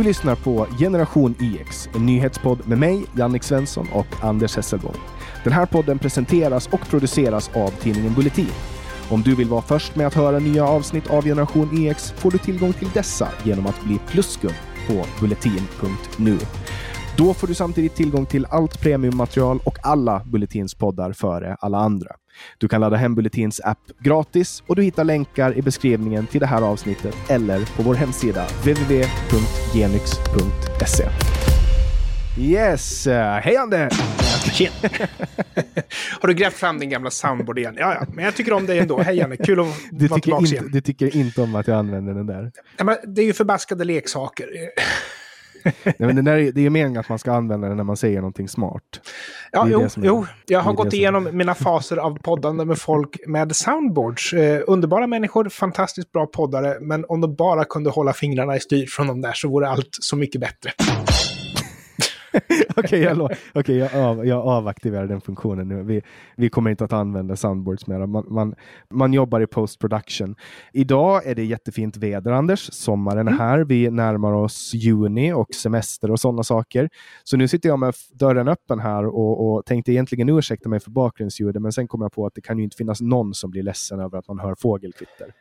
Du lyssnar på Generation IX, en nyhetspodd med mig, Jannik Svensson och Anders Hesselborg. Den här podden presenteras och produceras av tidningen Bulletin. Om du vill vara först med att höra nya avsnitt av Generation IX får du tillgång till dessa genom att bli pluskund på bulletin.nu. Då får du samtidigt tillgång till allt premiummaterial och alla Bulletins poddar före alla andra. Du kan ladda hem Bulletins app gratis och du hittar länkar i beskrivningen till det här avsnittet eller på vår hemsida www.genix.se. Yes! Hej Anders! Har du grävt fram din gamla soundboard igen? Ja, ja, men jag tycker om dig ändå. Hej Janne, kul att Du vara tillbaka inte, igen. du tycker inte om att jag använder den där. Ja, men det är ju förbaskade leksaker. Nej, men den där är, det är meningen att man ska använda den när man säger någonting smart. Ja, Det är jo, det är- jo, jag det har är gått det igenom mina faser av poddande med folk med soundboards. Eh, underbara människor, fantastiskt bra poddare, men om de bara kunde hålla fingrarna i styr från dem där så vore allt så mycket bättre. Okej, jag, okej, jag, av, jag avaktiverar den funktionen nu. Vi, vi kommer inte att använda soundboards mer. Man, man, man jobbar i post production. Idag är det jättefint väder, Anders. Sommaren är här. Vi närmar oss juni och semester och sådana saker. Så nu sitter jag med dörren öppen här och, och tänkte egentligen ursäkta mig för bakgrundsljudet, men sen kom jag på att det kan ju inte finnas någon som blir ledsen över att man hör fågelkvitter.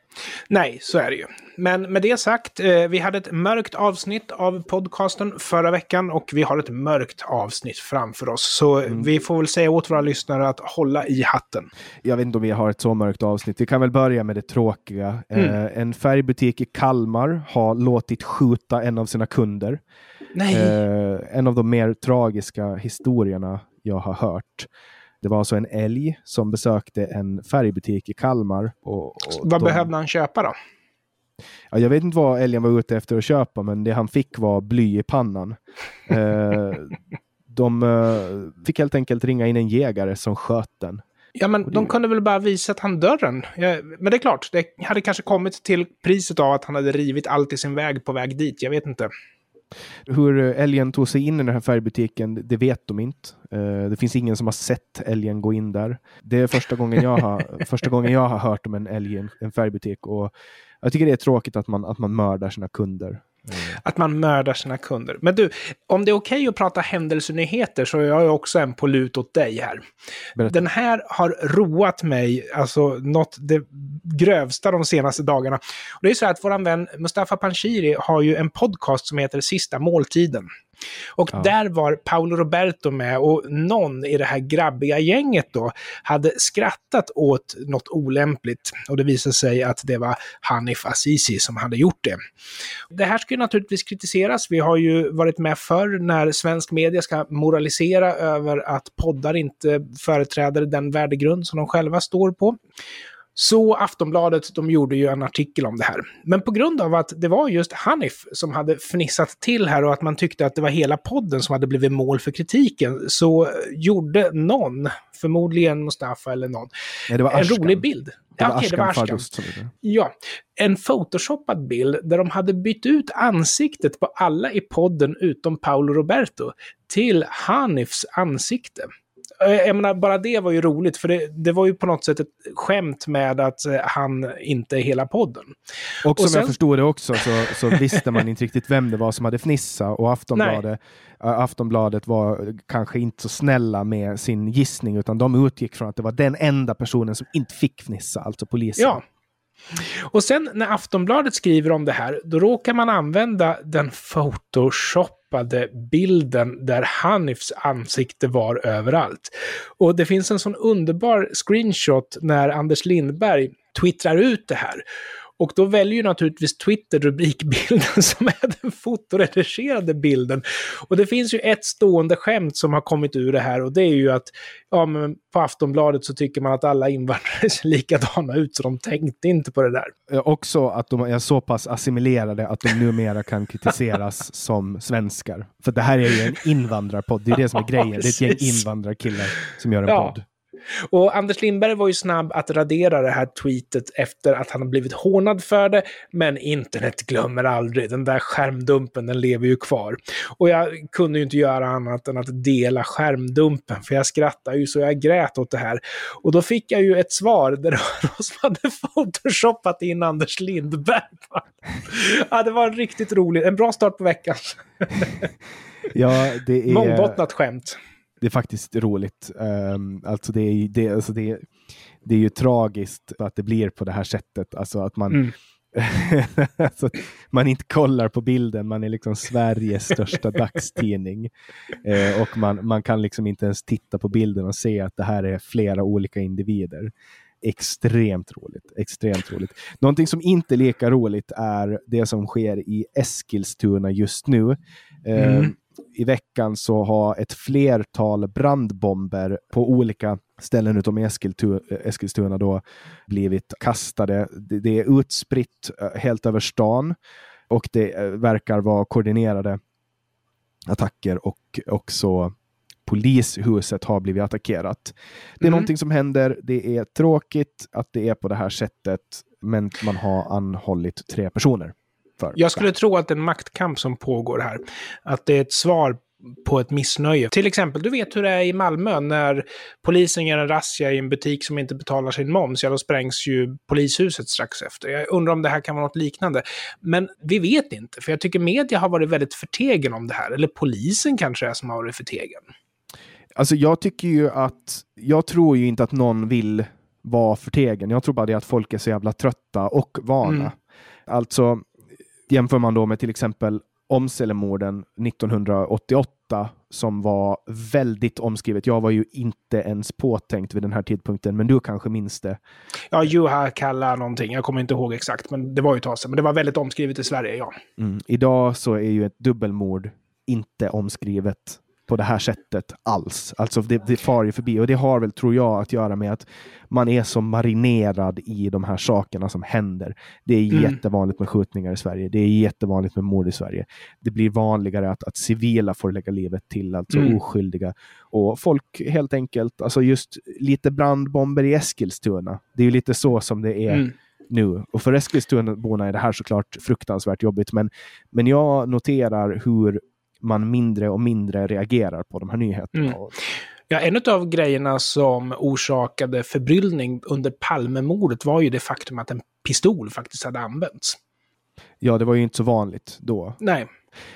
Nej, så är det ju. Men med det sagt, eh, vi hade ett mörkt avsnitt av podcasten förra veckan och vi har ett mörkt avsnitt framför oss. Så vi får väl säga åt våra lyssnare att hålla i hatten. jag vet inte om vi har ett så mörkt avsnitt. Vi kan väl börja med det tråkiga. Mm. Eh, en färgbutik i Kalmar har låtit skjuta en av sina kunder. Nej, Eh, en av de mer tragiska historierna jag har hört. Det var alltså en älg som besökte en färgbutik i Kalmar. Och, och vad de- behövde han köpa då? Ja, jag vet inte vad älgen var ute efter att köpa, men det han fick var bly i pannan. Eh, de eh, fick helt enkelt ringa in en jägare som sköt den. Ja, men det- de kunde väl bara visat han dörren. Ja, men det är klart, det hade kanske kommit till priset av att han hade rivit allt i sin väg på väg dit. Jag vet inte. Hur älgen tog sig in i den här färgbutiken, det vet de inte. Eh, Det finns ingen som har sett älgen gå in där. Det är första gången jag har, första gången jag har hört om en älg i en färgbutik. Och jag tycker det är tråkigt att man, att man mördar sina kunder. Eh, Att man mördar sina kunder. Men du, om det är okej att prata händelsenyheter så har jag också en på lut åt dig här. Berätta. Den här har roat mig, alltså något det grövsta de senaste dagarna. Och det är så här att vår vän Mustafa Panshiri har ju en podcast som heter Sista måltiden. Och Ja. där var Paolo Roberto med och någon i det här grabbiga gänget då hade skrattat åt något olämpligt. Och det visade sig att det var Hanif Azizi som hade gjort det. Det här ska ju naturligtvis kritiseras. Vi har ju varit med förr när svensk media ska moralisera över att poddar inte företräder den värdegrund som de själva står på. Så Aftonbladet, de gjorde ju en artikel om det här. Men på grund av att det var just Hanif som hade fnissat till här och att man tyckte att det var hela podden som hade blivit mål för kritiken, så gjorde någon, förmodligen Mustafa eller någon, Nej, det var en rolig bild. Det Ja, var okej, det var Ashkan. Ja, en photoshoppad bild där de hade bytt ut ansiktet på alla i podden utom Paolo Roberto till Hanifs ansikte. Eh, Jag menar, bara det var ju roligt, för det, det var ju på något sätt ett skämt med att eh, han inte är hela podden. Och som sen- jag förstod det också så, så visste man inte riktigt vem det var som hade fnissat och Aftonbladet, äh, Aftonbladet var kanske inte så snälla med sin gissning utan de utgick från att det var den enda personen som inte fick fnissa, alltså polisen. Ja. Och sen när Aftonbladet skriver om det här, då råkar man använda den photoshoppade bilden där Hanifs ansikte var överallt. Och det finns en sån underbar screenshot när Anders Lindberg twittrar ut det här. Och då väljer ju naturligtvis Twitter rubrikbilden som är den fotoredigerade bilden. Och det finns ju ett stående skämt som har kommit ur det här och det är ju att ja, men på Aftonbladet så tycker man att alla invandrare ser likadana ut så de tänkte inte på det där. Eh, Också att de är så pass assimilerade att de numera kan kritiseras som svenskar. För det här är ju en invandrarpodd, det är det som är grejen. Det är ett gäng invandrarkillar som gör en Ja. podd. Och Anders Lindberg var ju snabb att radera det här tweetet efter att han blivit hånad för det, men internet glömmer aldrig. Den där skärmdumpen, den lever ju kvar. Och jag kunde ju inte göra annat än att dela skärmdumpen, för jag skrattade ju så jag grät åt det här. Och då fick jag ju ett svar där det var någon som hade photoshopat in Anders Lindberg. ja, det var riktigt roligt. En bra start på veckan. ja, det är... Mångbottnat skämt det är faktiskt roligt. Um, alltså det är, det, alltså det, det är ju tragiskt att det blir på det här sättet. Alltså att man, mm. alltså, man inte kollar på bilden, man är liksom Sveriges största dagstidning. Eh, och man, man kan liksom inte ens titta på bilden och se att det här är flera olika individer. Extremt roligt. Extremt roligt. Någonting som inte är lika roligt är det som sker i Eskilstuna just nu. Eh, mm i veckan så har ett flertal brandbomber på olika ställen utom Eskilstuna då blivit kastade. Det är utspritt eh, helt över stan och det eh, verkar vara koordinerade attacker och också polishuset har blivit attackerat. Det är mm. någonting som händer. Det är tråkigt att det är på det här sättet, men man har anhållit tre personer. Jag skulle tro att en maktkamp som pågår här. Att det är ett svar på ett missnöje. Till exempel, du vet hur det är i Malmö när polisen gör en razzia i en butik som inte betalar sin moms, ja då sprängs ju polishuset strax efter. Jag undrar om det här kan vara något liknande. Men vi vet inte, för jag tycker media har varit väldigt förtegen om det här. Eller polisen kanske är som har varit förtegen. Alltså jag tycker ju att, jag tror ju inte att någon vill vara förtegen. Jag tror bara det att folk är så jävla trötta och vana. Mm. Alltså, jämför man då med till exempel Omselemorden 1988 som var väldigt omskrivet. Jag var ju inte ens påtänkt vid den här tidpunkten, men du kanske minns det? Ja, Juha kallar någonting. Jag kommer inte ihåg exakt, men det var ju ett tag sedan. Men det var väldigt omskrivet i Sverige, ja. Mm. Idag så är ju ett dubbelmord inte omskrivet på det här sättet alls. Alltså det, det far ju förbi och det har väl, tror jag, att göra med att man är så marinerad i de här sakerna som händer. Det är mm. jättevanligt med skjutningar i Sverige. Det är jättevanligt med mord i Sverige. Det blir vanligare att, att civila får lägga livet till, alltså mm. oskyldiga. Och folk helt enkelt, alltså just lite brandbomber i Eskilstuna. Det är ju lite så som det är mm nu. Och för Eskilstunaborna är det här såklart fruktansvärt jobbigt, men, men jag noterar hur man mindre och mindre reagerar på de här nyheterna. Mm. Ja, en av grejerna som orsakade förbryllning under Palmemordet var ju det faktum att en pistol faktiskt hade använts. Ja, det var ju inte så vanligt då. Nej.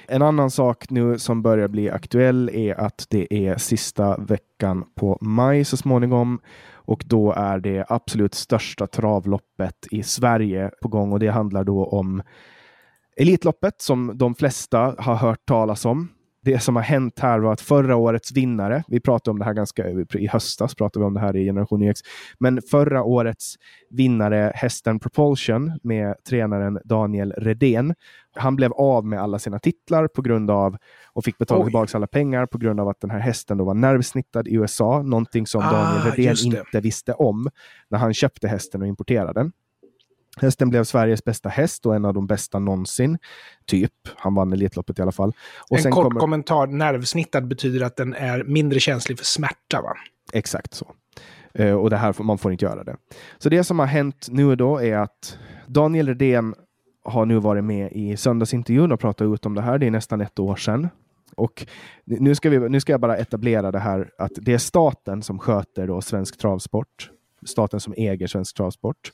En annan sak nu som börjar bli aktuell är att det är sista veckan på maj så småningom och då är det absolut största travloppet i Sverige på gång och det handlar då om Elitloppet som de flesta har hört talas om. Det som har hänt här var att förra årets vinnare, vi pratade om det här ganska i höstas, pratade vi om det här i Generation YX, men förra årets vinnare, hästen Propulsion med tränaren Daniel Redén, han blev av med alla sina titlar på grund av och fick betala tillbaka alla pengar på grund av att den här hästen då var nervsnittad i USA, någonting som ah, Daniel Redén inte visste om när han köpte hästen och importerade den. Hästen blev Sveriges bästa häst och en av de bästa någonsin. Typ. Han vann Elitloppet i alla fall. Och en kort kommer... kommentar. Nervsnittad betyder att den är mindre känslig för smärta, va? Exakt så. Uh, och det här, man får inte göra det. Så det som har hänt nu då är att Daniel Redén har nu varit med i söndagsintervjun och pratat ut om det här. Det är nästan ett år sedan. Och nu ska, vi, nu ska jag bara etablera det här att det är staten som sköter då svensk travsport. Staten som äger svensk travsport.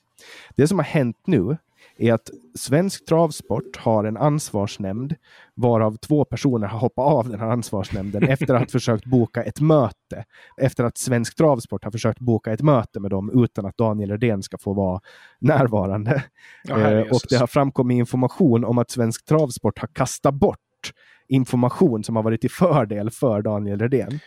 Det som har hänt nu är att svensk travsport har en ansvarsnämnd varav två personer har hoppat av den här ansvarsnämnden efter att ha försökt boka ett möte. Efter att svensk travsport har försökt boka ett möte med dem utan att Daniel Redén ska få vara närvarande. Ja, eh, och det har framkommit information om att svensk travsport har kastat bort information som har varit till fördel för Daniel Redén.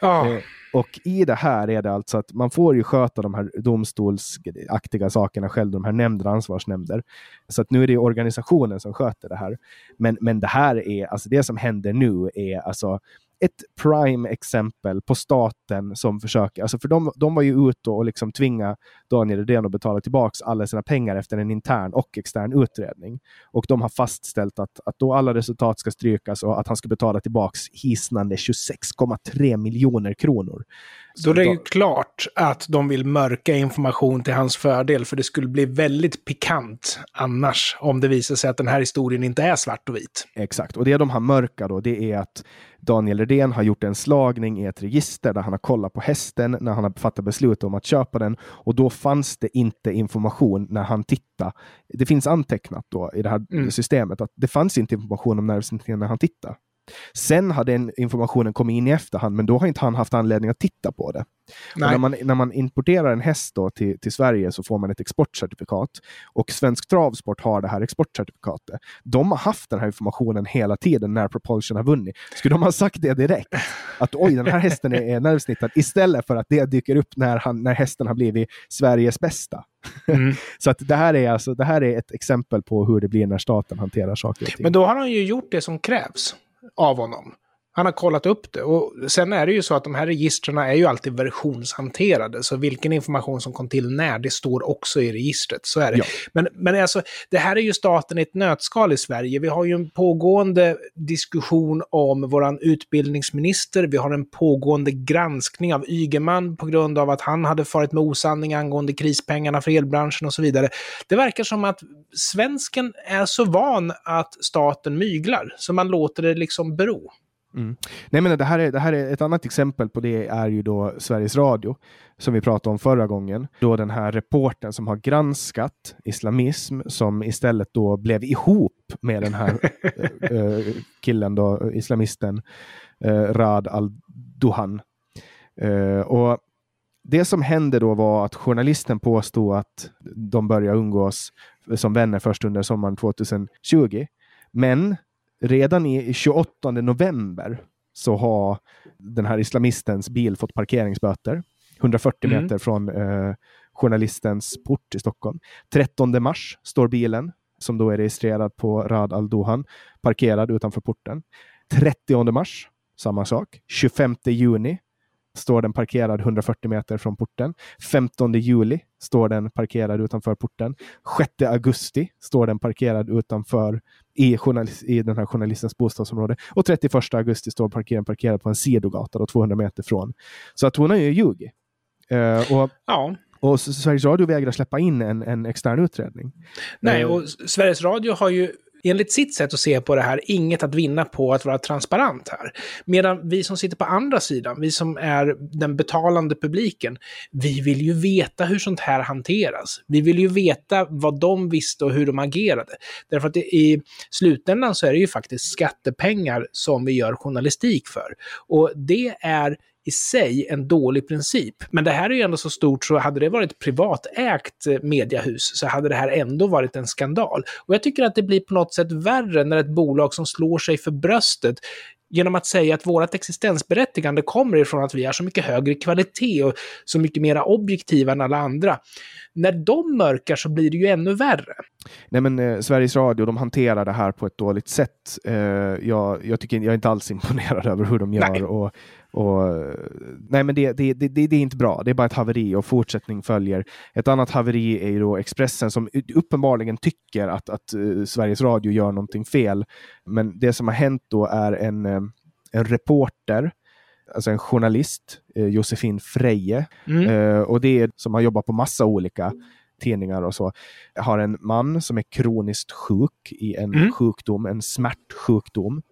Ja. Eh, och i det här är det alltså att man får ju sköta de här domstolsaktiga sakerna själv, de här nämnder och ansvarsnämnder. Så att nu är det organisationen som sköter det här. Men, men det här är, alltså det som händer nu är alltså ett prime exempel på staten som försöker, alltså för de, de var ju ute och liksom tvinga Daniel Redén att betala tillbaka alla sina pengar efter en intern och extern utredning. Och de har fastställt att, att då alla resultat ska strykas och att han ska betala tillbaka hisnande 26,3 miljoner kronor. Då är det ju klart att de vill mörka information till hans fördel, för det skulle bli väldigt pikant annars om det visar sig att den här historien inte är svart och vit. Exakt, och det de har mörkat då, det är att Daniel Redén har gjort en slagning i ett register där han har kollat på hästen när han har fattat beslut om att köpa den och då fanns det inte information när han tittade. Det finns antecknat då i det här mm. systemet att det fanns inte information om nervsynten när han tittade. Sen har den informationen kommit in i efterhand, men då har inte han haft anledning att titta på det. När man, när man importerar en häst då till, till Sverige så får man ett exportcertifikat och Svensk Travsport har det här exportcertifikatet. De har haft den här informationen hela tiden när Propulsion har vunnit. Skulle de ha sagt det direkt? Att oj, den här hästen är, är nervsnittad istället för att det dyker upp när, han, när hästen har blivit Sveriges bästa. Mm. så att det här, är alltså, det här är ett exempel på hur det blir när staten hanterar saker och ting. Men då har han ju gjort det som krävs av honom. Han har kollat upp det. Och sen är det ju så att de här registren är ju alltid versionshanterade. Så vilken information som kom till när, det står också i registret. Så är det. Ja. Men, men alltså, det här är ju staten i ett nötskal i Sverige. Vi har ju en pågående diskussion om våran utbildningsminister. Vi har en pågående granskning av Ygeman på grund av att han hade farit med osanning angående krispengarna för elbranschen och så vidare. Det verkar som att svensken är så van att staten myglar, så man låter det liksom bero. Mm. Nej, men det, här är, det här är ett annat exempel på det är ju då Sveriges Radio som vi pratade om förra gången. Då den här reporten som har granskat islamism som istället då blev ihop med den här äh, killen, då, islamisten äh, Rad al-Duhan. Äh, och det som hände då var att journalisten påstod att de började umgås som vänner först under sommaren 2020. Men redan i 28 november så har den här islamistens bil fått parkeringsböter. 140 mm. meter från eh, journalistens port i Stockholm. 13 mars står bilen, som då är registrerad på Rad al-Dohan, parkerad utanför porten. 30 mars, samma sak. 25 juni står den parkerad 140 meter från porten. 15 juli står den parkerad utanför porten. 6 augusti står den parkerad utanför i, i den här journalistens bostadsområde. Och 31 augusti står parkeringen parkerad på en sidogata då, 200 meter från. Så att hon har ju ljugit. Uh, och, ja. och Sveriges Radio vägrar släppa in en, en extern utredning. Nej, uh, och Sveriges Radio har ju enligt sitt sätt att se på det här inget att vinna på att vara transparent här. Medan vi som sitter på andra sidan, vi som är den betalande publiken, vi vill ju veta hur sånt här hanteras. Vi vill ju veta vad de visste och hur de agerade. Därför att det, i slutändan så är det ju faktiskt skattepengar som vi gör journalistik för. Och det är i sig en dålig princip. Men det här är ju ändå så stort så hade det varit privatägt eh, mediehus så hade det här ändå varit en skandal. Och jag tycker att det blir på något sätt värre när ett bolag som slår sig för bröstet genom att säga att vårt existensberättigande kommer ifrån att vi har så mycket högre kvalitet och så mycket mer objektiva än alla andra. När de mörkar så blir det ju ännu värre. Nej men eh, Sveriges Radio, de hanterar det här på ett dåligt sätt. Eh, jag, jag, tycker, jag är inte alls imponerad över hur de gör. Och och, nej, men det, det, det, det, är inte bra. Det är bara ett haveri och fortsättning följer. Ett annat haveri är ju då Expressen som uppenbarligen tycker att, att uh, Sveriges Radio gör någonting fel. Men det som har hänt då är en, uh, en reporter, alltså en journalist, uh, Josefin Freje, mm. och det är som har jobbat på massa olika tidningar och så, har en man som är kroniskt sjuk i en mm. sjukdom, en smärtsjukdom.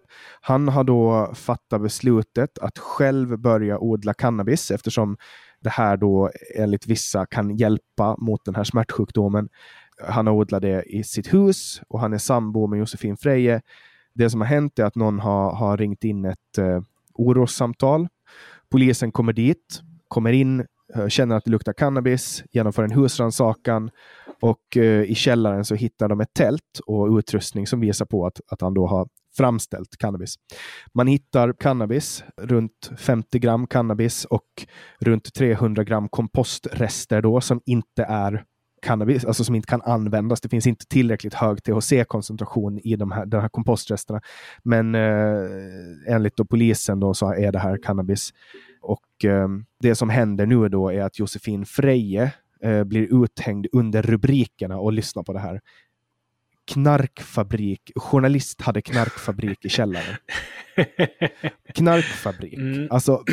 Han har då fattat beslutet att själv börja odla cannabis eftersom det här då enligt vissa kan hjälpa mot den här smärtsjukdomen. Han har odlat det i sitt hus och han är sambo med Josefin Freje. Det som har hänt är att någon har, har ringt in ett eh, orossamtal. Polisen kommer dit, kommer in, eh, känner att det luktar cannabis, genomför en husrannsakan och eh, i källaren så hittar de ett tält och utrustning som visar på att, att han då har framställt cannabis. Man hittar cannabis, runt 50 gram cannabis och runt 300 gram kompostrester då som inte är cannabis, alltså som inte kan användas. Det finns inte tillräckligt hög THC-koncentration i de här, de här kompostresterna. Men eh, enligt då polisen då så är det här cannabis. Och eh, det som händer nu då är att Josefin Freje eh, blir uthängd under rubrikerna och lyssnar på det här knarkfabrik, journalist hade knarkfabrik i källaren. Knarkfabrik. Mm. Alltså,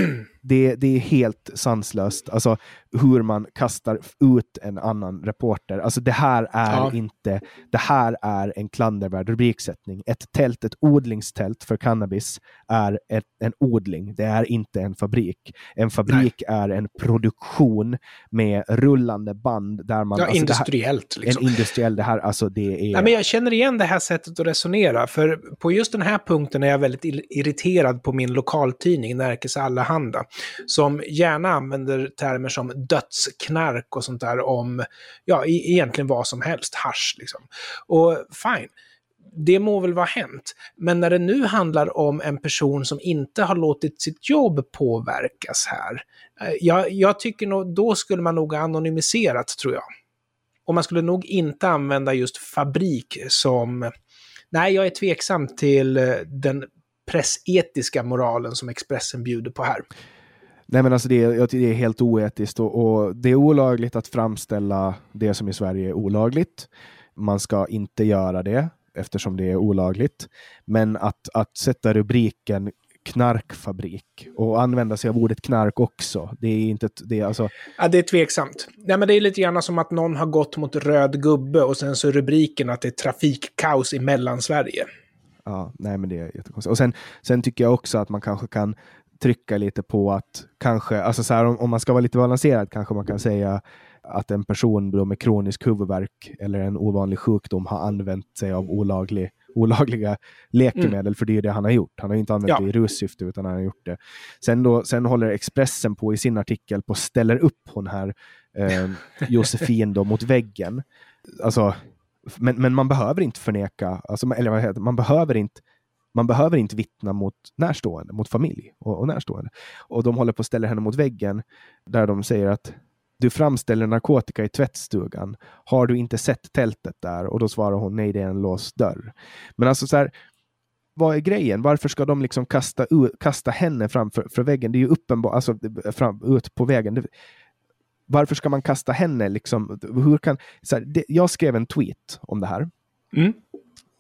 det, det är helt sanslöst. Alltså, hur man kastar ut en annan reporter. Alltså, det här är Ja. inte... Det här är en klandervärd rubriksättning. Ett tält, ett odlingstält för cannabis är ett, en odling. Det är inte en fabrik. En fabrik är en produktion med rullande band där man... Ja, alltså, det här, industriellt liksom. en industriell, det här, alltså det är... Nej, men jag känner igen det här sättet att resonera, för på just den här punkten är jag väldigt irriterad på min lokaltidning Närkes Allehanda, som gärna använder termer som dödsknark och sånt där om, ja, e-, egentligen vad som helst, hasch liksom. Och fine. Det må väl vara hänt, men när det nu handlar om en person som inte har låtit sitt jobb påverkas här, eh, jag, jag tycker nog, då skulle man nog ha anonymiserat, tror jag. Och man skulle nog inte använda just fabrik som... Nej, jag är tveksam till eh, den pressetiska moralen som Expressen bjuder på här. Nej men alltså det, är- det är helt oetiskt och, och det är olagligt att framställa det som i Sverige är olagligt. Man ska inte göra det eftersom det är olagligt. Men att, att sätta rubriken knarkfabrik och använda sig av ordet knark också. Det är inte det är alltså, Ja, det är tveksamt. Nej, men det är lite grann som att någon har gått mot röd gubbe och sen så är rubriken att det är trafikkaos i Mellansverige. Ja, nej men det är jättekonstigt. Och sen, sen tycker jag också att man kanske kan trycka lite på att kanske, alltså så här, om, om man ska vara lite balanserad kanske man kan säga att en person då med kronisk huvudvärk eller en ovanlig sjukdom har använt sig av olaglig, olagliga läkemedel, för det är det han har gjort. Han har ju inte använt Ja. det i russyfte, utan han har gjort det. Sen, då, sen håller Expressen på i sin artikel på ställer upp hon här eh, Josefin då mot väggen. Alltså, men, men man behöver inte förneka, alltså, eller vad heter det, man behöver inte man behöver inte vittna mot närstående, mot familj och, och närstående. Och de håller på att ställa henne mot väggen där de säger att du framställer narkotika i tvättstugan. Har du inte sett tältet där? Och då svarar hon nej, det är en låst dörr. Men alltså så här, vad är grejen? Varför ska de liksom kasta, kasta henne framför för väggen? Det är ju uppenbart, alltså fram, ut på vägen. Det, varför ska man kasta henne liksom? Hur kan, så här, det, jag skrev en tweet om det här. Mm.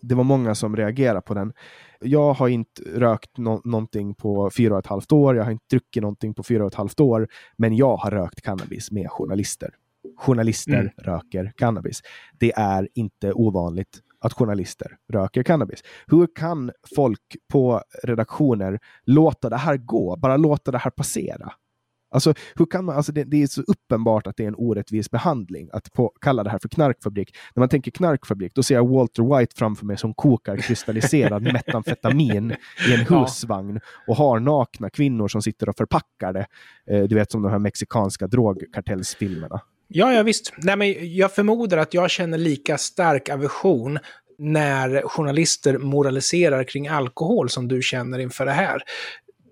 Det var många som reagerade på den. Jag har inte rökt no någonting på fyra och ett halvt år. Jag har inte druckit någonting på fyra och ett halvt år. Men jag har rökt cannabis med journalister. Journalister Mm. röker cannabis. Det är inte ovanligt att journalister röker cannabis. Hur kan folk på redaktioner låta det här gå? Bara låta det här passera? Alltså, hur kan man, alltså det, det är så uppenbart att det är en orättvis behandling att på, kalla det här för knarkfabrik. När man tänker knarkfabrik, då ser jag Walter White framför mig som kokar kristalliserad metamfetamin i en husvagn och har nakna kvinnor som sitter och förpackar det. Eh, du vet som de här mexikanska drogkartellsfilmerna. Ja, ja visst. Nej, men jag förmodar att jag känner lika stark aversion när journalister moraliserar kring alkohol som du känner inför det här.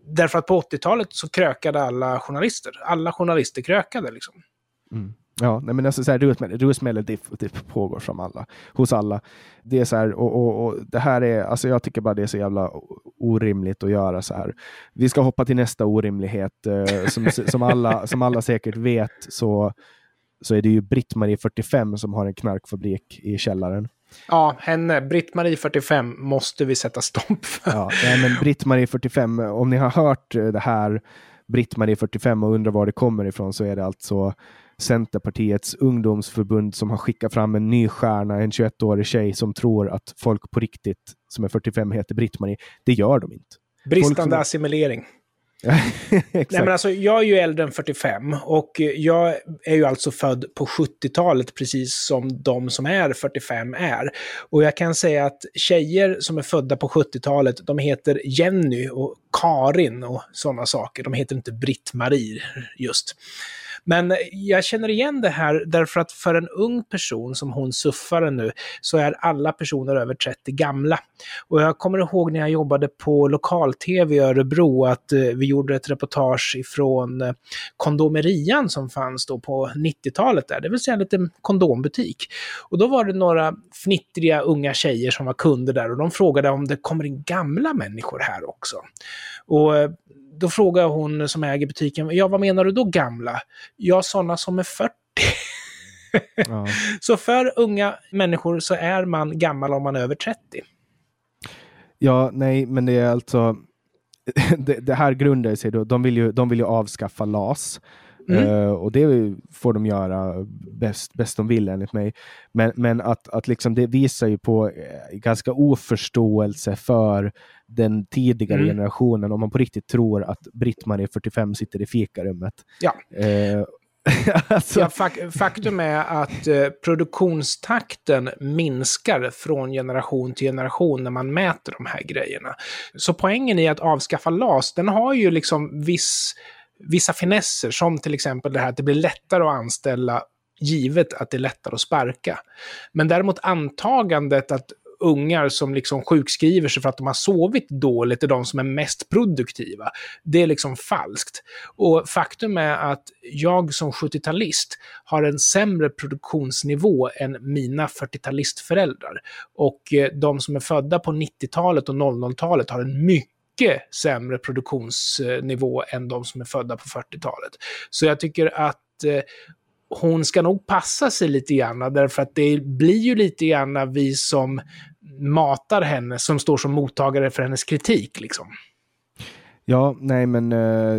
Därför att på 80-talet så krökade alla journalister. Alla journalister krökade liksom. Mm. Ja, nej men alltså så här, rusmedel, det, pågår som alla, hos alla. Det är så här, och, och, och det här är, alltså jag tycker bara det är så jävla orimligt att göra så här. Vi ska hoppa till nästa orimlighet. Eh, som, som, alla, som alla säkert vet så, så är det ju Britt-Marie 45 som har en knarkfabrik i källaren. Ja, henne, Britt-Marie 45, måste vi sätta stopp för. Ja, men Britt-Marie 45, om ni har hört eh, det här Britt-Marie 45 och undrar var det kommer ifrån så är det alltså Centerpartiets ungdomsförbund som har skickat fram en ny stjärna, en 21-årig tjej som tror att folk på riktigt som är 45 heter Britt-Marie. Det gör de inte. Bristande är- assimilering. Nej, men alltså, jag är ju äldre än 45 och jag är ju alltså född på 70-talet precis som de som är 45 är. Och jag kan säga att tjejer som är födda på 70-talet, de heter Jenny och Karin och sådana saker. De heter inte Britt-Marie just. Men jag känner igen det här därför att för en ung person som hon suffaren nu så är alla personer över 30 gamla. Och jag kommer ihåg när jag jobbade på lokal-tv i Örebro att eh, vi gjorde ett reportage ifrån eh, kondomerian som fanns då på 90-talet där, det vill säga en liten kondombutik. Och då var det några fnittriga unga tjejer som var kunder där och de frågade om det kommer in gamla människor här också. Och eh, då frågade hon som äger butiken, ja vad menar du då gamla? Ja, sådana som är 40. ja. Så för unga människor så är man gammal om man är över 30. ja, nej, men det är alltså det, det, här grundar sig då, de vill ju, de vill ju avskaffa LAS. Mm. Uh, och det får de göra bäst, bäst de vill enligt mig. Men, men att, att liksom det visar ju på eh, ganska oförståelse för den tidigare mm. generationen om man på riktigt tror att Britt-Marie 45 sitter i fikarummet. Ja. Uh, alltså. ja, faktum är att eh, produktionstakten minskar från generation till generation när man mäter de här grejerna. Så poängen i att avskaffa LAS, den har ju liksom viss, vissa finesser, som till exempel det här att det blir lättare att anställa givet att det är lättare att sparka. Men däremot antagandet att ungar som liksom sjukskriver sig för att de har sovit dåligt är de som är mest produktiva. Det är liksom falskt. Och faktum är att jag som 70-talist har en sämre produktionsnivå än mina 40-talistföräldrar. Och eh, de som är födda på 90-talet och 00-talet har en mycket sämre produktionsnivå än de som är födda på 40-talet. Så jag tycker att eh, hon ska nog passa sig lite grann, därför att det blir ju lite grann vi som matar henne, som står som mottagare för hennes kritik. Liksom. Ja, nej men eh,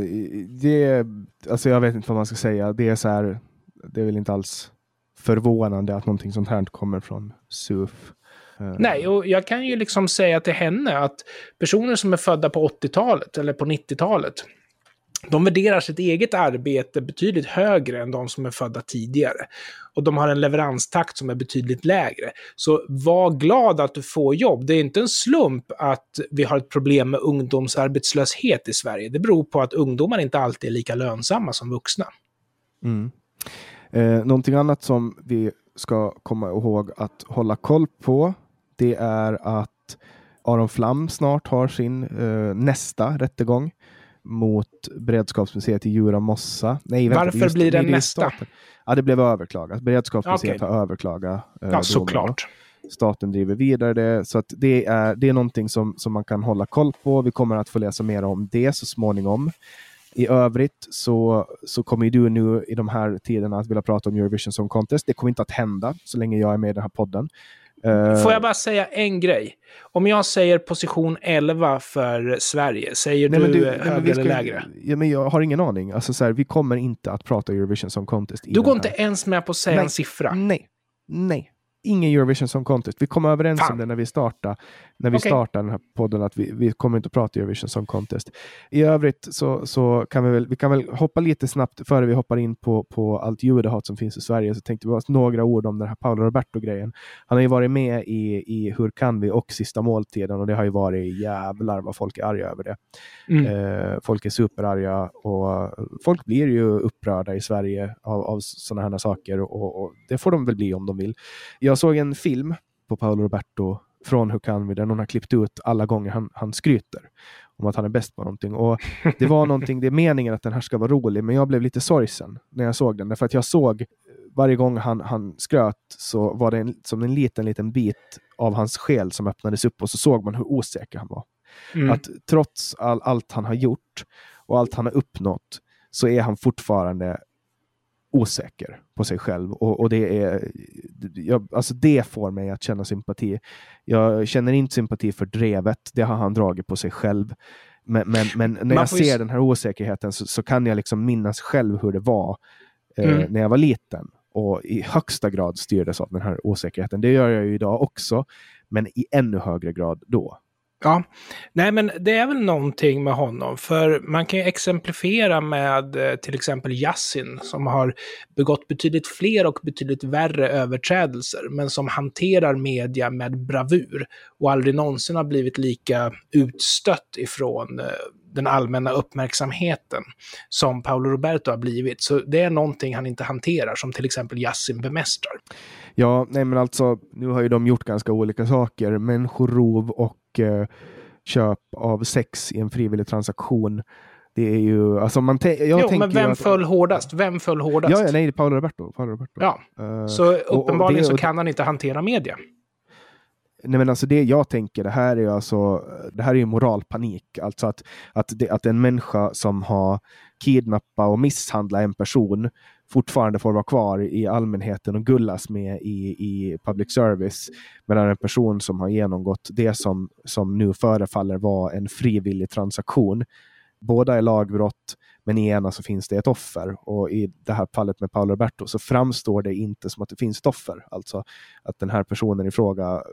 det, alltså jag vet inte vad man ska säga. Det är så här, det är väl inte alls förvånande att någonting sånt här kommer från SUF. Uh. Nej, och jag kan ju liksom säga till henne att personer som är födda på 80-talet eller på 90-talet, de värderar sitt eget arbete betydligt högre än de som är födda tidigare. Och de har en leveranstakt som är betydligt lägre. Så var glad att du får jobb. Det är inte en slump att vi har ett problem med ungdomsarbetslöshet i Sverige. Det beror på att ungdomar inte alltid är lika lönsamma som vuxna. Mm. Eh, någonting annat som vi ska komma ihåg att hålla koll på, det är att Aron Flam snart har sin eh, nästa rättegång mot Beredskapsmuseet i Djura Mossa. Nej, vänta, Varför just, blir det nästa? Ja, det blev överklagat. Beredskapsmuseet okay. har överklagat. Eh, ja, såklart. Staten driver vidare det. Så att det, är, det är någonting som, som man kan hålla koll på. Vi kommer att få läsa mer om det så småningom. I övrigt så, så kommer du nu i de här tiderna att vilja prata om Eurovision Song Contest. Det kommer inte att hända så länge jag är med i den här podden. Får jag bara säga en grej? Om jag säger position 11 för Sverige, säger nej, du, du högre eller lägre? Ja, men jag har ingen aning. Alltså, så här, vi kommer inte att prata Eurovision Song Contest. Du går inte ens med på att säga nej, en siffra? Nej, nej ingen Eurovision Song Contest. Vi kom överens Fan. om det när vi startade, när vi okay. startade den här podden, att vi, vi kommer inte att prata Eurovision Song Contest. I övrigt så, så kan vi väl, vi kan väl hoppa lite snabbt före vi hoppar in på, på allt judehat som finns i Sverige, så tänkte vi bara några ord om den här Paolo Roberto-grejen. Han har ju varit med i, i Hur kan vi och Sista måltiden och det har ju varit jävlar vad folk är arga över det. Mm. Eh, folk är superarga och folk blir ju upprörda i Sverige av, av sådana här saker och, och, det får de väl bli om de vill. Jag såg en film på Paolo Roberto från Hur kan vi, där någon har klippt ut alla gånger han, han skryter om att han är bäst på någonting. Och det var någonting, det är meningen att den här ska vara rolig, men jag blev lite sorgsen när jag såg den. Därför att jag såg varje gång han, han skröt så var det en, som en liten, liten bit av hans själ som öppnades upp och så såg man hur osäker han var. Mm. Att trots all, allt han har gjort och allt han har uppnått så är han fortfarande osäker på sig själv. Och, och det, är, jag, alltså det får mig att känna sympati. Jag känner inte sympati för drevet, det har han dragit på sig själv. Men, men, men när jag ser den här osäkerheten så, så, kan jag liksom minnas själv hur det var eh, mm. när jag var liten och i högsta grad styrdes av den här osäkerheten. Det gör jag ju idag också, men i ännu högre grad då. Ja, nej men det är väl någonting med honom, för man kan ju exemplifiera med eh, till exempel Yassin som har begått betydligt fler och betydligt värre överträdelser, men som hanterar media med bravur och aldrig någonsin har blivit lika utstött ifrån eh, den allmänna uppmärksamheten som Paolo Roberto har blivit. Så det är någonting han inte hanterar, som till exempel Yassin bemästrar. Ja, nej men alltså, nu har ju de gjort ganska olika saker. Människorov och eh, köp av sex i en frivillig transaktion. Det är ju, alltså man jag jo, men vem att, föll hårdast? Vem föll hårdast? Ja, nej, Paolo Roberto. Paolo Roberto. Ja, uh, så uppenbarligen och, och det, så kan han inte hantera media. Nej, men alltså det jag tänker, det här är alltså, det här är ju moralpanik. Alltså att, att, det, att en människa som har kidnappat och misshandlat en person fortfarande får vara kvar i allmänheten och gullas med i, i public service. Medan en person som har genomgått det som, som nu förefaller vara en frivillig transaktion. Båda är lagbrott, men i ena så finns det ett offer. Och i det här fallet med Paolo Roberto så framstår det inte som att det finns ett offer. Alltså att den här personen i fråga,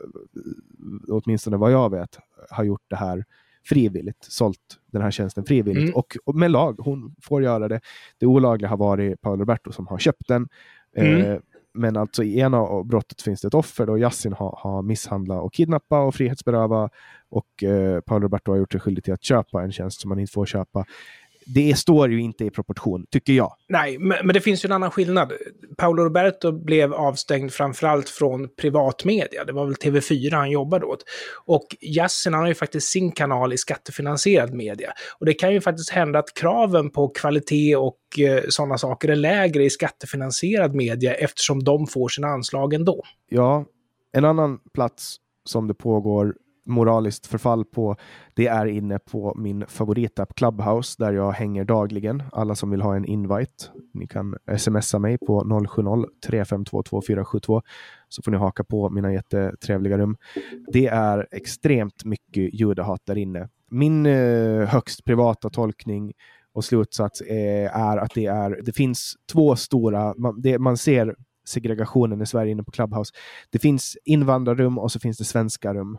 åtminstone vad jag vet, har gjort det här frivilligt, sålt den här tjänsten frivilligt mm. och, och, med lag. Hon får göra det. Det olagliga har varit Paolo Roberto som har köpt den. Mm. Eh, men alltså i ena brottet finns det ett offer då Yassin har, har misshandlat och kidnappat och frihetsberövat och eh, Paolo Roberto har gjort sig skyldig till att köpa en tjänst som man inte får köpa det står ju inte i proportion, tycker jag. Nej, men, men, det finns ju en annan skillnad. Paolo Roberto blev avstängd framförallt från privatmedia. Det var väl TV4 han jobbade åt. Och Yasin han har ju faktiskt sin kanal i skattefinansierad media. Och det kan ju faktiskt hända att kraven på kvalitet och eh, sådana saker är lägre i skattefinansierad media eftersom de får sina anslag ändå. Ja, en annan plats som det pågår moraliskt förfall på, det är inne på min favoritapp Clubhouse där jag hänger dagligen. Alla som vill ha en invite, ni kan smsa mig på 070-3522472 så får ni haka på mina jättetrevliga rum. Det är extremt mycket judehat där inne. Min eh, högst privata tolkning och slutsats är, är, att det, är, det finns två stora, man, det, man ser segregationen i Sverige inne på Clubhouse. Det finns invandrarrum och så finns det svenska rum.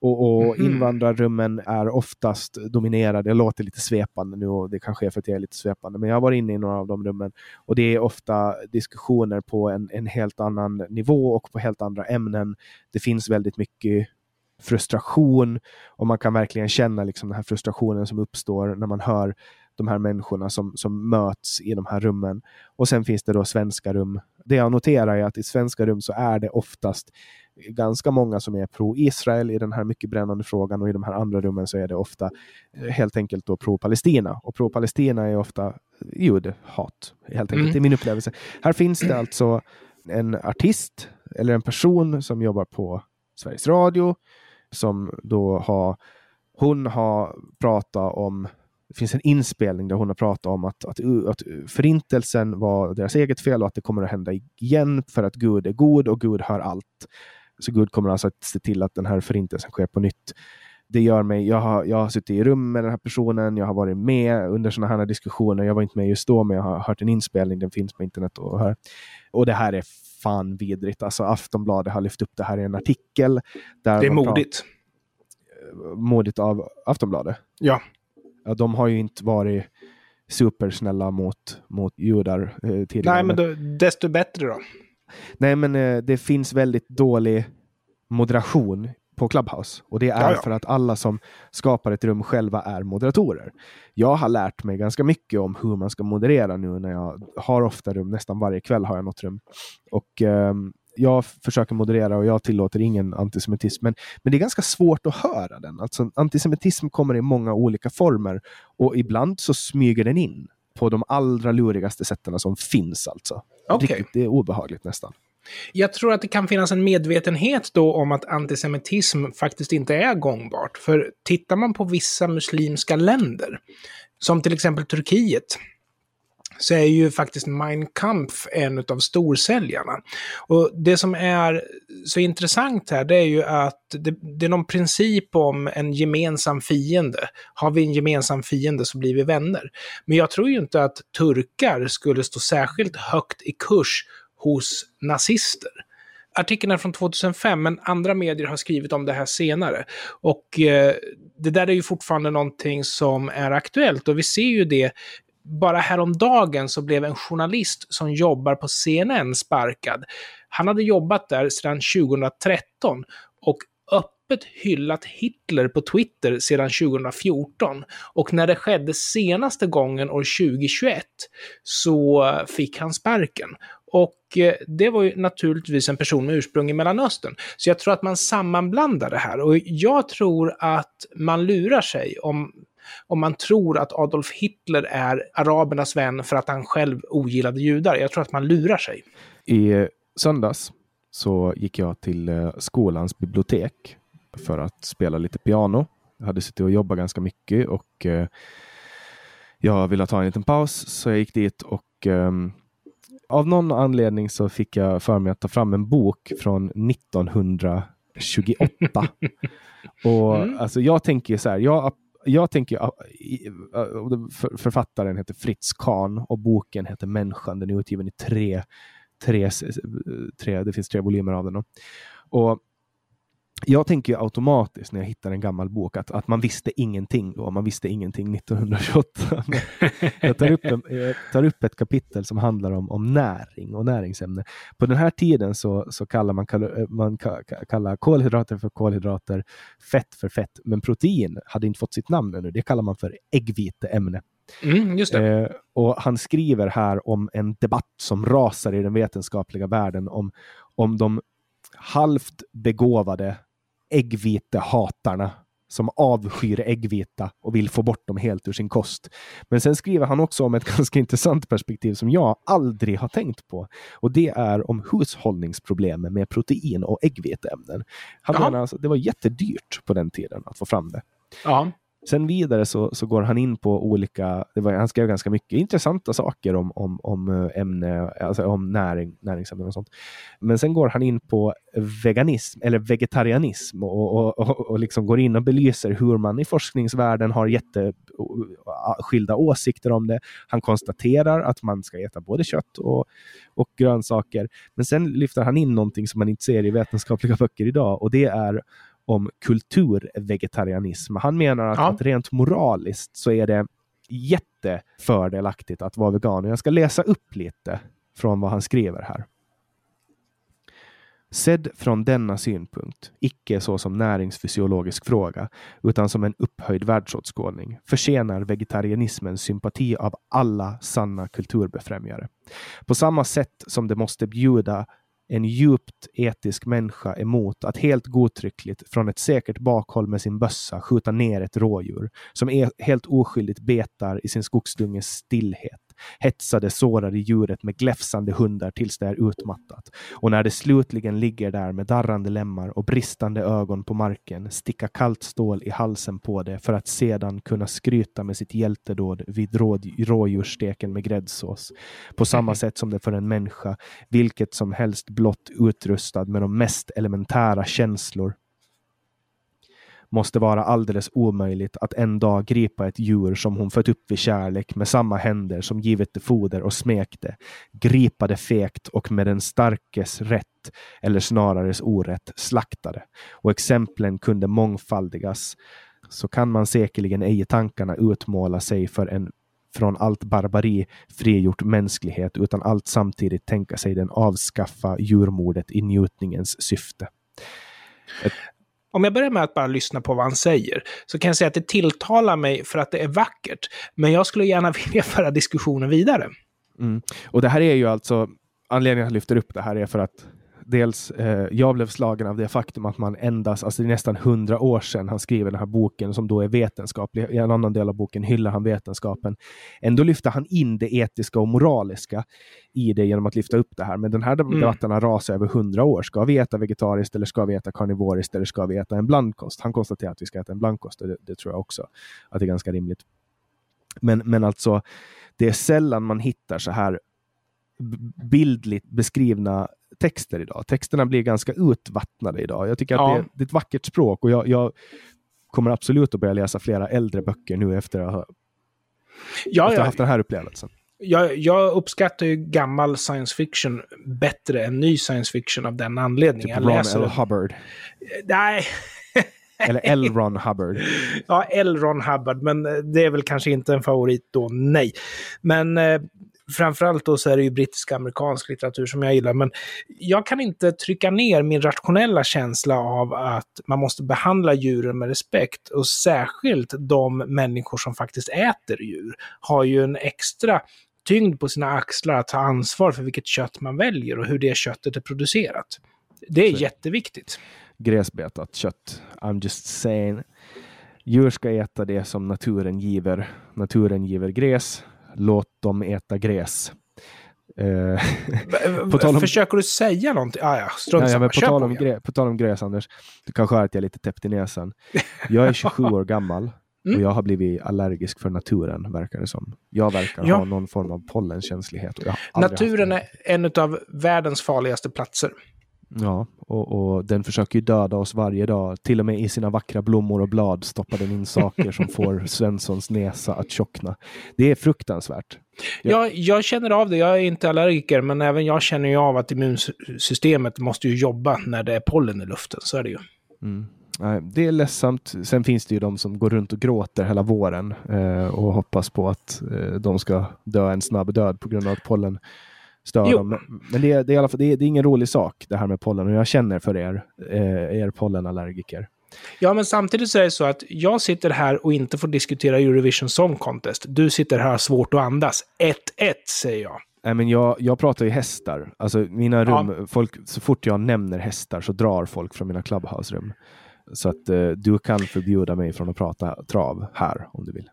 Och, och mm. invandrarrummen är oftast dominerade. Jag låter lite svepande nu och det kanske är för att jag är lite svepande, men jag har varit inne i några av de rummen och det är ofta diskussioner på en, en helt annan nivå och på helt andra ämnen. Det finns väldigt mycket frustration och man kan verkligen känna liksom den här frustrationen som uppstår när man hör de här människorna som, som möts i de här rummen. Och sen finns det då svenska rum. Det jag noterar är att i svenska rum så är det oftast ganska många som är pro-Israel i den här mycket brännande frågan och i de här andra rummen så är det ofta eh, helt enkelt då pro-Palestina. Och pro-Palestina är ofta judehat, helt enkelt. Mm. Det är min upplevelse. Här finns det alltså en artist eller en person som jobbar på Sveriges Radio som då har hon har pratat om det finns en inspelning där hon har pratat om att, att, att förintelsen var deras eget fel och att det kommer att hända igen för att Gud är god och Gud hör allt. Så Gud kommer alltså att se till att den här förintelsen sker på nytt. Det gör mig, jag har, jag har suttit i rum med den här personen, jag har varit med under sådana här diskussioner. Jag var inte med just då, men jag har hört en inspelning, den finns på internet. Och, hör. och det här är fan vidrigt. Alltså Aftonbladet har lyft upp det här i en artikel. Där det är modigt. Modigt av Aftonbladet? Ja. ja. De har ju inte varit supersnälla mot, mot judar eh, tidigare. Nej, men då, desto bättre då. Nej, men eh, det finns väldigt dålig moderation på Clubhouse. Och det är Jaja. för att alla som skapar ett rum själva är moderatorer. Jag har lärt mig ganska mycket om hur man ska moderera nu när jag har ofta rum. Nästan varje kväll har jag något rum. Och eh, jag försöker moderera och jag tillåter ingen antisemitism. Men, men det är ganska svårt att höra den. Alltså, antisemitism kommer i många olika former och ibland så smyger den in på de allra lurigaste sätten som finns. alltså. Okay. Riktigt, det är obehagligt nästan. Jag tror att det kan finnas en medvetenhet då om att antisemitism faktiskt inte är gångbart. För tittar man på vissa muslimska länder, som till exempel Turkiet, så är ju faktiskt Mein Kampf en av storsäljarna. Och det som är så intressant här, det är ju att det, det, är någon princip om en gemensam fiende. Har vi en gemensam fiende så blir vi vänner. Men jag tror ju inte att turkar skulle stå särskilt högt i kurs hos nazister. Artikeln är från 2005, men andra medier har skrivit om det här senare. Och eh, det där är ju fortfarande någonting som är aktuellt och vi ser ju det bara häromdagen så blev en journalist som jobbar på CNN sparkad. Han hade jobbat där sedan 2013 och öppet hyllat Hitler på Twitter sedan 2014. Och när det skedde senaste gången år 2021 så fick han sparken. Och eh, det var ju naturligtvis en person med ursprung i Mellanöstern. Så jag tror att man sammanblandar det här. Och jag tror att man lurar sig om om man tror att Adolf Hitler är arabernas vän för att han själv ogillade judar. Jag tror att man lurar sig. I söndags så gick jag till eh, skolans bibliotek för att spela lite piano. Jag hade suttit och jobbat ganska mycket och eh, jag ville ta en liten paus så jag gick dit och ehm, Av någon anledning så fick jag för mig att ta fram en bok från 1928. och mm. alltså jag tänker så här, jag, jag tänker, författaren heter Fritz Kahn och boken heter Människan. Den är utgiven i tre, tre, tre det finns tre volymer av den. Och jag tänker automatiskt när jag hittar en gammal bok att, att man visste ingenting då. Man visste ingenting 1928. jag tar upp, en, jag tar upp ett kapitel som handlar om, om näring och näringsämne. På den här tiden så, så kallar man, man kallar kolhydrater för kolhydrater, fett för fett, men protein hade inte fått sitt namn ännu. Det kallar man för äggviteämne. Mm, eh, och han skriver här om en debatt som rasar i den vetenskapliga världen om, om de halvt begåvade äggvitehatarna som avskyr äggvita och vill få bort dem helt ur sin kost. Men sen skriver han också om ett ganska intressant perspektiv som jag aldrig har tänkt på. Och det är om hushållningsproblemen med protein och äggviteämnen. Han Jaha. menar alltså, det var jättedyrt på den tiden att få fram det. Ja. Sen vidare så, så går han in på olika, det var, han skrev ganska mycket intressanta saker om, om, om eh, ämne, alltså om näring, näringsämnen och sånt. Men sen går han in på veganism eller vegetarianism och, och, och, och liksom går in och belyser hur man i forskningsvärlden har jätteskilda åsikter om det. Han konstaterar att man ska äta både kött och, och grönsaker. Men sen lyfter han in någonting som man inte ser i vetenskapliga böcker idag och det är om kulturvegetarianism. Han menar att, ja. att rent moraliskt så är det jättefördelaktigt att vara vegan. Jag ska läsa upp lite från vad han skriver här. Sedd från denna synpunkt, icke så som näringsfysiologisk fråga, utan som en upphöjd världsåskådning, förtjänar vegetarianismens sympati av alla sanna kulturbefrämjare. På samma sätt som det måste bjuda en djupt etisk människa emot att helt godtryckligt från ett säkert bakhåll med sin bössa skjuta ner ett rådjur som är helt oskyldigt betar i sin skogsdunges stillhet hetsade sårade djuret med gläfsande hundar tills det är utmattat. Och när det slutligen ligger där med darrande lemmar och bristande ögon på marken, sticka kallt stål i halsen på det för att sedan kunna skryta med sitt hjältedåd vid rådjurssteken med gräddsås. På samma sätt som det för en människa, vilket som helst blott utrustad med de mest elementära känslor måste vara alldeles omöjligt att en dag gripa ett djur som hon fött upp vid kärlek med samma händer som givit det foder och smekte, gripa det fekt och med den starkes rätt, eller snarare orätt, slaktade. Och exemplen kunde mångfaldigas, så kan man säkerligen ej i tankarna utmåla sig för en från allt barbari frigjort mänsklighet utan allt samtidigt tänka sig den avskaffa djurmordet i njutningens syfte. Ett om jag börjar med att bara lyssna på vad han säger, så kan jag säga att det tilltalar mig för att det är vackert. Men jag skulle gärna vilja föra diskussionen vidare. Mm. Och det här är ju alltså, anledningen att jag lyfter upp det här är för att dels eh, jag blev slagen av det faktum att man endast, alltså det är nästan hundra år sedan han skriver den här boken som då är vetenskaplig. I en annan del av boken hyllar han vetenskapen. Ändå lyfter han in det etiska och moraliska i det genom att lyfta upp det här. Men den här mm. debatten har rasat över hundra år. Ska vi äta vegetariskt eller ska vi äta karnivoriskt eller ska vi äta en blandkost? Han konstaterar att vi ska äta en blandkost och det, det tror jag också att det är ganska rimligt. Men, men alltså, det är sällan man hittar så här bildligt beskrivna texter idag. Texterna blir ganska utvattnade idag. Jag tycker att ja. det, är, det, är ett vackert språk och jag, jag, kommer absolut att börja läsa flera äldre böcker nu efter att ha, ja, efter ja. haft den här upplevelsen. Jag, jag, uppskattar ju gammal science fiction bättre än ny science fiction av den anledningen. Typ Ron läser... L. Hubbard. Nej. Eller L. Ron Hubbard. ja, L. Ron Hubbard, men det är väl kanske inte en favorit då, nej. Men eh, framförallt då så är det ju brittisk amerikansk litteratur som jag gillar, men jag kan inte trycka ner min rationella känsla av att man måste behandla djuren med respekt och särskilt de människor som faktiskt äter djur har ju en extra tyngd på sina axlar att ta ansvar för vilket kött man väljer och hur det köttet är producerat. Det är så. jätteviktigt. Gräsbetat kött. I'm just saying. Djur ska äta det som naturen giver. Naturen giver gräs låt dem äta gräs. Eh, om, Försöker du säga någonting? Ah, ja, strunt nej, men på, tal om grä, på tal om gräs, Anders. Du kanske hör att jag är lite täppt i näsan. Jag är 27 år gammal. Mm. Och jag har blivit allergisk för naturen, verkar det som. Jag verkar ja. ha någon form av pollenkänslighet. naturen är en av världens farligaste platser. Ja, och, och, den försöker ju döda oss varje dag. Till och med i sina vackra blommor och blad stoppar den in saker som får Svenssons näsa att tjockna. Det är fruktansvärt. Jag... Ja, jag känner av det. Jag är inte allergiker, men även jag känner ju av att immunsystemet måste ju jobba när det är pollen i luften. Så är det ju. Mm. Det är ledsamt. Sen finns det ju de som går runt och gråter hela våren eh, och hoppas på att eh, de ska dö en snabb död på grund av att pollen stör dem. Men, men det, är, det, är i alla fall, det, är, det är ingen rolig sak det här med pollen och jag känner för er, eh, er pollenallergiker. Ja, men samtidigt så är det så att jag sitter här och inte får diskutera Eurovision Song Contest. Du sitter här och har svårt att andas. 1-1 säger jag. Nej, men jag, jag pratar ju hästar. Alltså mina rum, ja. folk, så fort jag nämner hästar så drar folk från mina clubhouse-rum. Så att eh, du kan förbjuda mig från att prata trav här om du vill.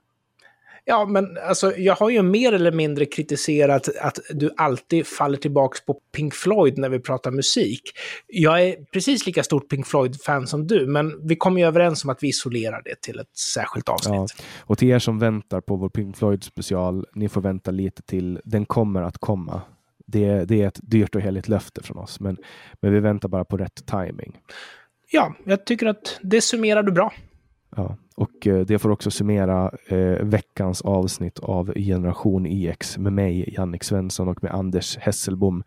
Ja, men alltså, jag har ju mer eller mindre kritiserat att du alltid faller tillbaka på Pink Floyd när vi pratar musik. Jag är precis lika stort Pink Floyd-fan som du, men vi kommer ju överens om att vi isolerar det till ett särskilt avsnitt. Ja, och till er som väntar på vår Pink Floyd-special, ni får vänta lite till. Den kommer att komma. Det, det är ett dyrt och heligt löfte från oss, men, men vi väntar bara på rätt timing. Ja, jag tycker att det summerar du bra. Ja, och eh, det får också summera eh, veckans avsnitt av Generation IX med mig, Jannik Svensson och med Anders Hesselbom.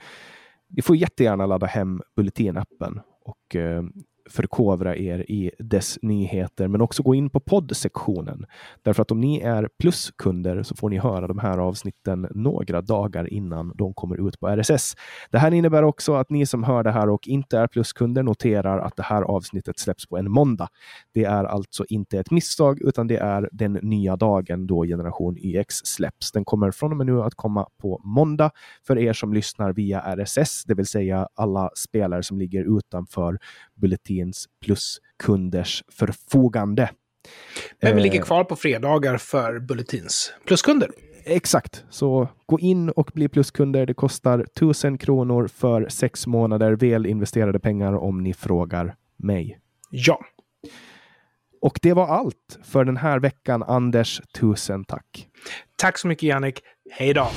Ni får jättegärna ladda hem Bulletin-appen och eh, förkovra er i dess nyheter, men också gå in på poddsektionen. Därför att om ni är pluskunder så får ni höra de här avsnitten några dagar innan de kommer ut på RSS. Det här innebär också att ni som hör det här och inte är pluskunder noterar att det här avsnittet släpps på en måndag. Det är alltså inte ett misstag, utan det är den nya dagen då Generation YX släpps. Den kommer från och med nu att komma på måndag för er som lyssnar via RSS, det vill säga alla spelare som ligger utanför Bulletin Bulletins pluskunders förfogande. Men vi ligger eh, kvar på fredagar för Bulletins pluskunder. Exakt, så gå in och bli pluskunder. Det kostar 1000 kronor för sex månader. Väl investerade pengar om ni frågar mig. Ja. Och det var allt för den här veckan. Anders, tusen tack. Tack så mycket Jannik. Hej då!